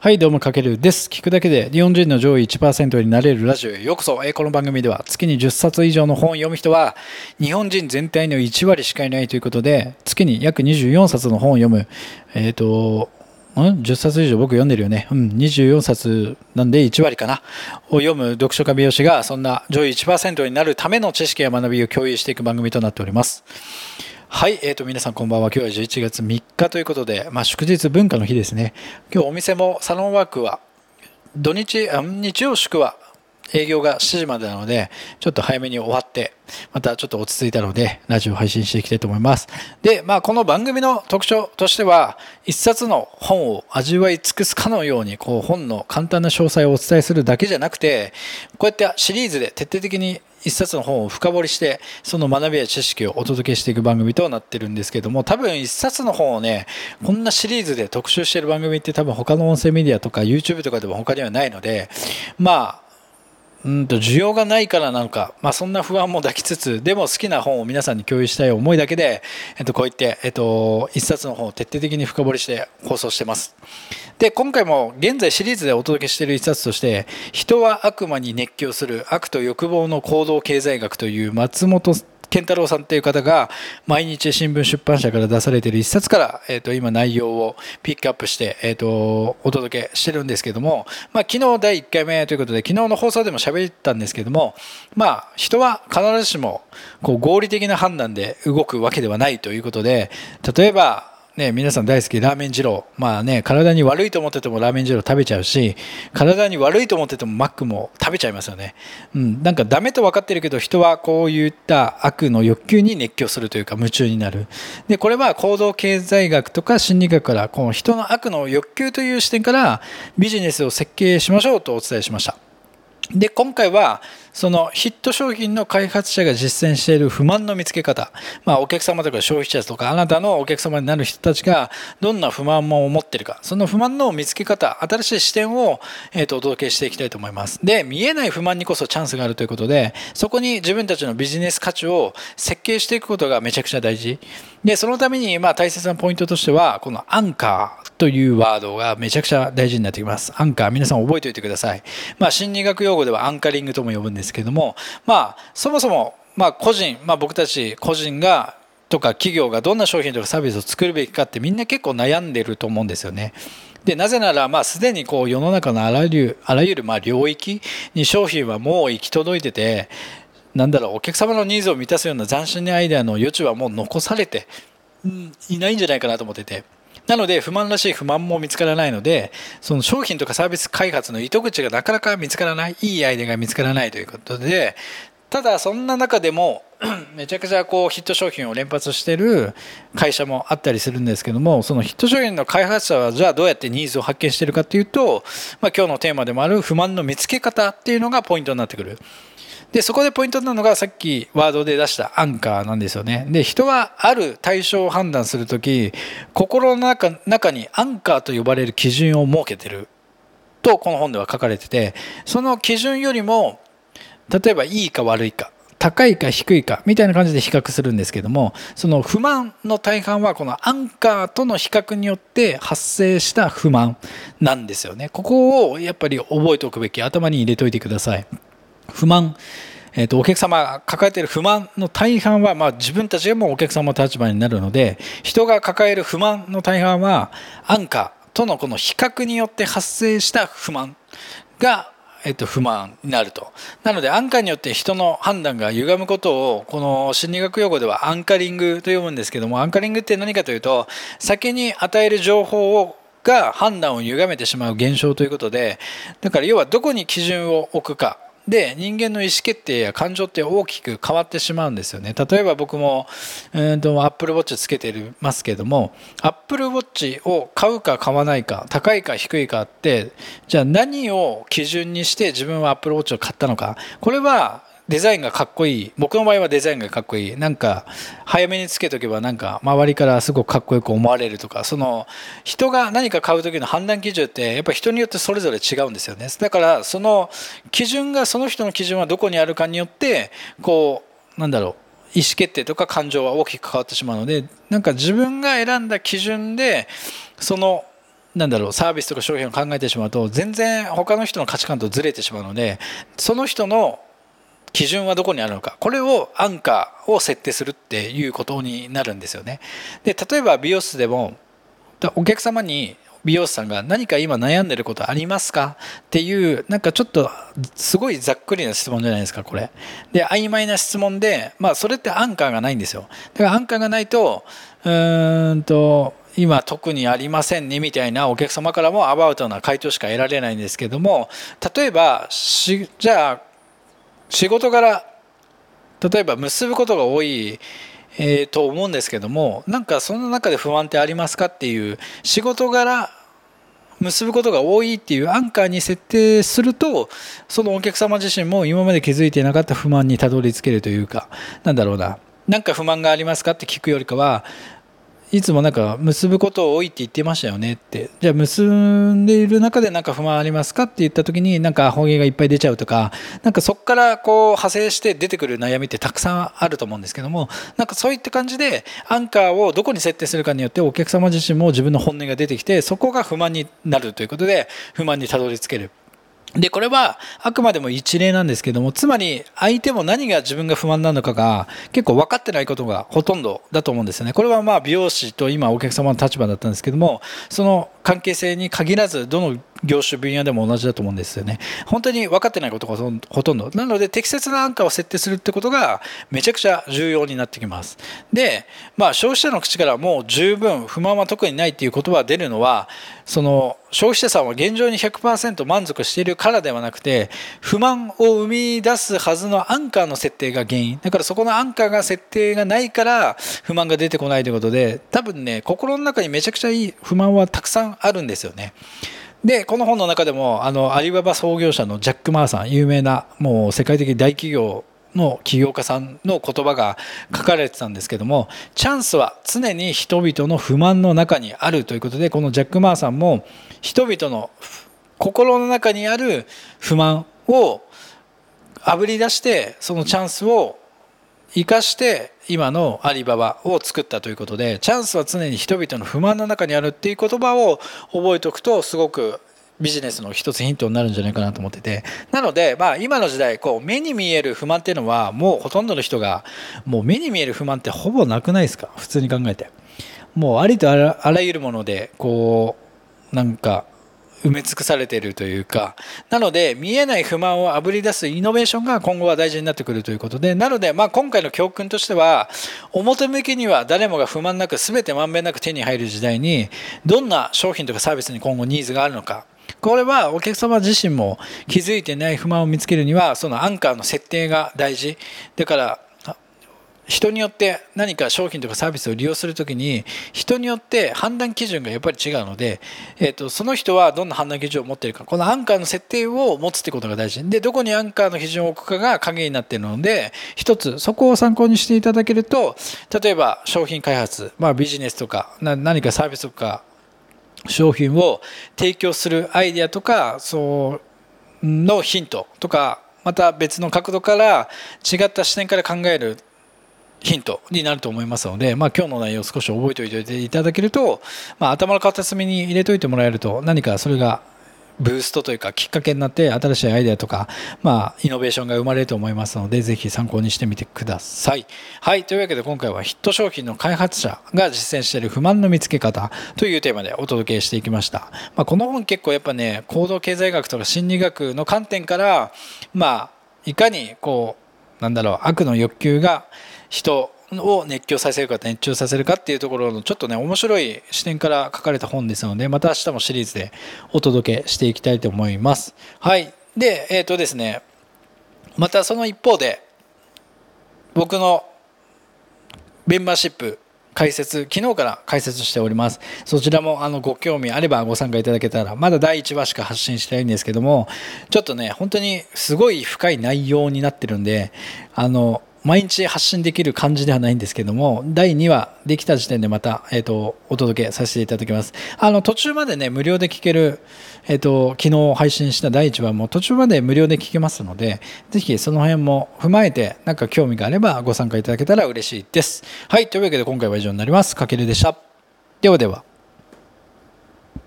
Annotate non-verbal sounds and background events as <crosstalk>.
はい、どうも、かけるです。聞くだけで日本人の上位1%になれるラジオへようこそ。えこの番組では月に10冊以上の本を読む人は日本人全体の1割しかいないということで、月に約24冊の本を読む、えっ、と、ん ?10 冊以上僕読んでるよね。うん、24冊なんで1割かな。を読む読書家美容師がそんな上位1%になるための知識や学びを共有していく番組となっております。はい、えー、と皆さんこんばんは。今日は11月3日ということで、まあ、祝日文化の日ですね。今日お店もサロンワークは土日、あ日曜祝は営業が7時までなので、ちょっと早めに終わって、またちょっと落ち着いたので、ラジオ配信していきたいと思います。で、まあ、この番組の特徴としては、一冊の本を味わい尽くすかのように、こう、本の簡単な詳細をお伝えするだけじゃなくて、こうやってシリーズで徹底的に一冊の本を深掘りして、その学びや知識をお届けしていく番組となってるんですけども、多分一冊の本をね、こんなシリーズで特集してる番組って多分他の音声メディアとか YouTube とかでも他にはないので、まあ、うんと需要がないからなのか、まあ、そんな不安も抱きつつでも好きな本を皆さんに共有したい思いだけで、えっと、こういって、えっと、一冊の本を徹底的に深掘りして放送してます。で今回も現在シリーズでお届けしている一冊として「人は悪魔に熱狂する悪と欲望の行動経済学」という松本健太郎さんっていう方が毎日新聞出版社から出されている一冊から、えー、と今内容をピックアップして、えー、とお届けしてるんですけども、まあ、昨日第1回目ということで昨日の放送でも喋ったんですけども、まあ、人は必ずしもこう合理的な判断で動くわけではないということで例えばね、皆さん大好きラーメン二郎。まあね、体に悪いと思っててもラーメン二郎食べちゃうし、体に悪いと思っててもマックも食べちゃいますよね。うん、なんかダメと分かってるけど人はこういった悪の欲求に熱狂するというか夢中になる。で、これは行動経済学とか心理学からこの人の悪の欲求という視点からビジネスを設計しましょうとお伝えしました。で今回はそのヒット商品の開発者が実践している不満の見つけ方、まあ、お客様とか消費者とかあなたのお客様になる人たちがどんな不満を持っているか。その不満の見つけ方新しい視点を、えー、とお届けしていきたいと思います。で見えない不満にこそチャンスがあるということでそこに自分たちのビジネス価値を設計していくことがめちゃくちゃ大事。でそのためにまあ大切なポイントとしてはこのアンカー。というワードがめちゃくちゃ大事になってきますアンカー皆さん覚えておいてください、まあ、心理学用語ではアンカリングとも呼ぶんですけどもまあそもそもま個人、まあ、僕たち個人がとか企業がどんな商品とかサービスを作るべきかってみんな結構悩んでると思うんですよね。でなぜなら、まあ、すでにこう世の中のあらゆるあらゆるま領域に商品はもう行き届いててなんだろうお客様のニーズを満たすような斬新なアイデアの余地はもう残されて、うん、いないんじゃないかなと思ってて。なので不満らしい不満も見つからないのでその商品とかサービス開発の糸口がなかなか見つからないいいアイデアが見つからないということでただそんな中でも <clears throat> めちゃくちゃこうヒット商品を連発してる会社もあったりするんですけどもそのヒット商品の開発者はじゃあどうやってニーズを発見してるかっていうと、まあ、今日のテーマでもある不満の見つけ方っていうのがポイントになってくる。でそこでポイントなのがさっきワードで出したアンカーなんですよね。で人はある対象を判断する時心の中中にアンカーと呼ばれる基準を設けてるとこの本では書かれててその基準よりも例えばいいか悪いか高いか低いかみたいな感じで比較するんですけどもその不満の大半はこのアンカーとの比較によって発生した不満なんですよね。ここをやっぱり覚えておくべき頭に入れておいてください。不満、えーと、お客様が抱えている不満の大半は、まあ、自分たちがもうお客様の立場になるので人が抱える不満の大半はアンカーとのこの比較によって発生した不満がえっと、不満になると。なので、アンカーによって人の判断が歪むことを、この心理学用語ではアンカリングと呼ぶんですけども、アンカリングって何かというと、先に与える情報をが判断を歪めてしまう現象ということで、だから要はどこに基準を置くか。で人間の意思決定や感情って大きく変わってしまうんですよね。例えば僕もうんとアップルウォッチつけてますけどもアップルウォッチを買うか買わないか高いか低いかってじゃあ何を基準にして自分はアップルウォッチを買ったのか。これはデザインがかっこいい。僕の場合はデザインがかっこいい。なんか早めにつけとけばなんか周りからすごくかっこよく思われるとかその人が何か買う時の判断基準ってやっぱ人によってそれぞれ違うんですよね。だからその基準がその人の基準はどこにあるかによってこうなんだろう意思決定とか感情は大きく変わってしまうのでなんか自分が選んだ基準でそのなんだろうサービスとか商品を考えてしまうと全然他の人の価値観とずれてしまうのでその人の基準はどこにあるのか。これをアンカーを設定するっていうことになるんですよね。で例えば美容室でもお客様に美容師さんが何か今悩んでることありますか？っていうなんかちょっとすごいざっくりな質問じゃないですかこれ。で曖昧な質問でまあそれってアンカーがないんですよ。だからアンカーがないとうーんと今特にありませんねみたいなお客様からもアバウトな回答しか得られないんですけども例えばじゃあ仕事柄例えば結ぶことが多いえー、と思うんですけどもなんかその中で不安ってありますかっていう仕事柄結ぶことが多いっていうアンカーに設定するとそのお客様自身も今まで気づいていなかった不満にたどり着けるというかなんだろうな。何か不満がありますかって聞くよりかはいつもなんか結ぶことを多いって言ってましたよねって。じゃあ結んでいる中で何か不満ありますかって言った時になんか方言がいっぱい出ちゃうとかなんかそこからこう派生して出てくる悩みってたくさんあると思うんですけどもなんかそういった感じでアンカーをどこに設定するかによってお客様自身も自分の本音が出てきてそこが不満になるということで不満にたどり着ける。で、これはあくまでも一例なんですけども、つまり相手も何が自分が不満なのかが結構分かってないことがほとんどだと思うんですよね。これはまあ美容師と今お客様の立場だったんですけども、その関係性に限らずどの業種分野でも同じだと思うんですよね。本当に分かってないことがほとんど。なので適切なアンカーを設定するってことがめちゃくちゃ重要になってきます。で、まあ消費者の口からもう十分不満は特にないっていう言葉が出るのは、その消費者さんは現状に100%満足しているからではなくて、不満を生み出すはずのアンカーの設定が原因。だからそこのアンカーが設定がないから不満が出てこないということで、多分ね、心の中にめちゃくちゃいい不満はたくさんあるんですよね。でこの本の中でもあのアリババ創業者のジャック・マーさん有名なもう世界的大企業の起業家さんの言葉が書かれてたんですけどもチャンスは常に人々の不満の中にあるということでこのジャック・マーさんも人々の心の中にある不満をあぶり出してそのチャンスを生かして今のアリババを作ったということでチャンスは常に人々の不満の中にあるっていう言葉を覚えておくとすごくビジネスの一つヒントになるんじゃないかなと思ってて。なのでまあ今の時代こう目に見える不満っていうのはもうほとんどの人がもう目に見える不満ってほぼなくないですか？普通に考えて。もうありとあらゆるものでこうなんか埋め尽くされているというか。なので見えない不満をあぶり出すイノベーションが今後は大事になってくるということで。なのでまあ今回の教訓としては表向きには誰もが不満なく全てまんべんなく手に入る時代にどんな商品とかサービスに今後ニーズがあるのか。これはお客様自身も気づいてない不満を見つけるにはそのアンカーの設定が大事。だから人によって何か商品とかサービスを利用するときに人によって判断基準がやっぱり違うので、えーと、その人はどんな判断基準を持っているか。このアンカーの設定を持つってことが大事。でどこにアンカーの基準を置くかが鍵になっているので一つそこを参考にしていただけると例えば商品開発、まあ、ビジネスとか何かサービスとか商品を提供するアイデアとかそうのヒントとかまた別の角度から違った視点から考えるヒントになると思いますので、まあ、今日の内容を少し覚えておいていただけると、まあ、頭の片隅に入れておいてもらえると何かそれがブーストというかきっかけになって新しいアイデアとか、まあ、イノベーションが生まれると思いますのでぜひ参考にしてみてください。はいというわけで今回はヒット商品の開発者が実践している不満の見つけ方というテーマでお届けしていきました。まあ、この本結構やっぱね行動経済学とか心理学の観点から、まあ、いかにこうなんだろう悪の欲求が人を熱狂させるか熱中させるかっていうところのちょっとね面白い視点から書かれた本ですのでまた明日もシリーズでお届けしていきたいと思います。はい。でえっ、ー、とですねまたその一方で僕のメンバーシップ解説昨日から解説しております。そちらもあのご興味あればご参加いただけたらまだ第1話しか発信してないんですけどもちょっとね本当にすごい深い内容になってるんであの毎日発信できる感じではないんですけども、第2話できた時点でまた、えっ、ー、と、お届けさせていただきます。あの、途中までね、無料で聞ける、えっ、ー、と、昨日配信した第1話も途中まで無料で聞けますので、ぜひその辺も踏まえて、なんか興味があればご参加いただけたら嬉しいです。はい、というわけで今回は以上になります。かけるでした。ではでは。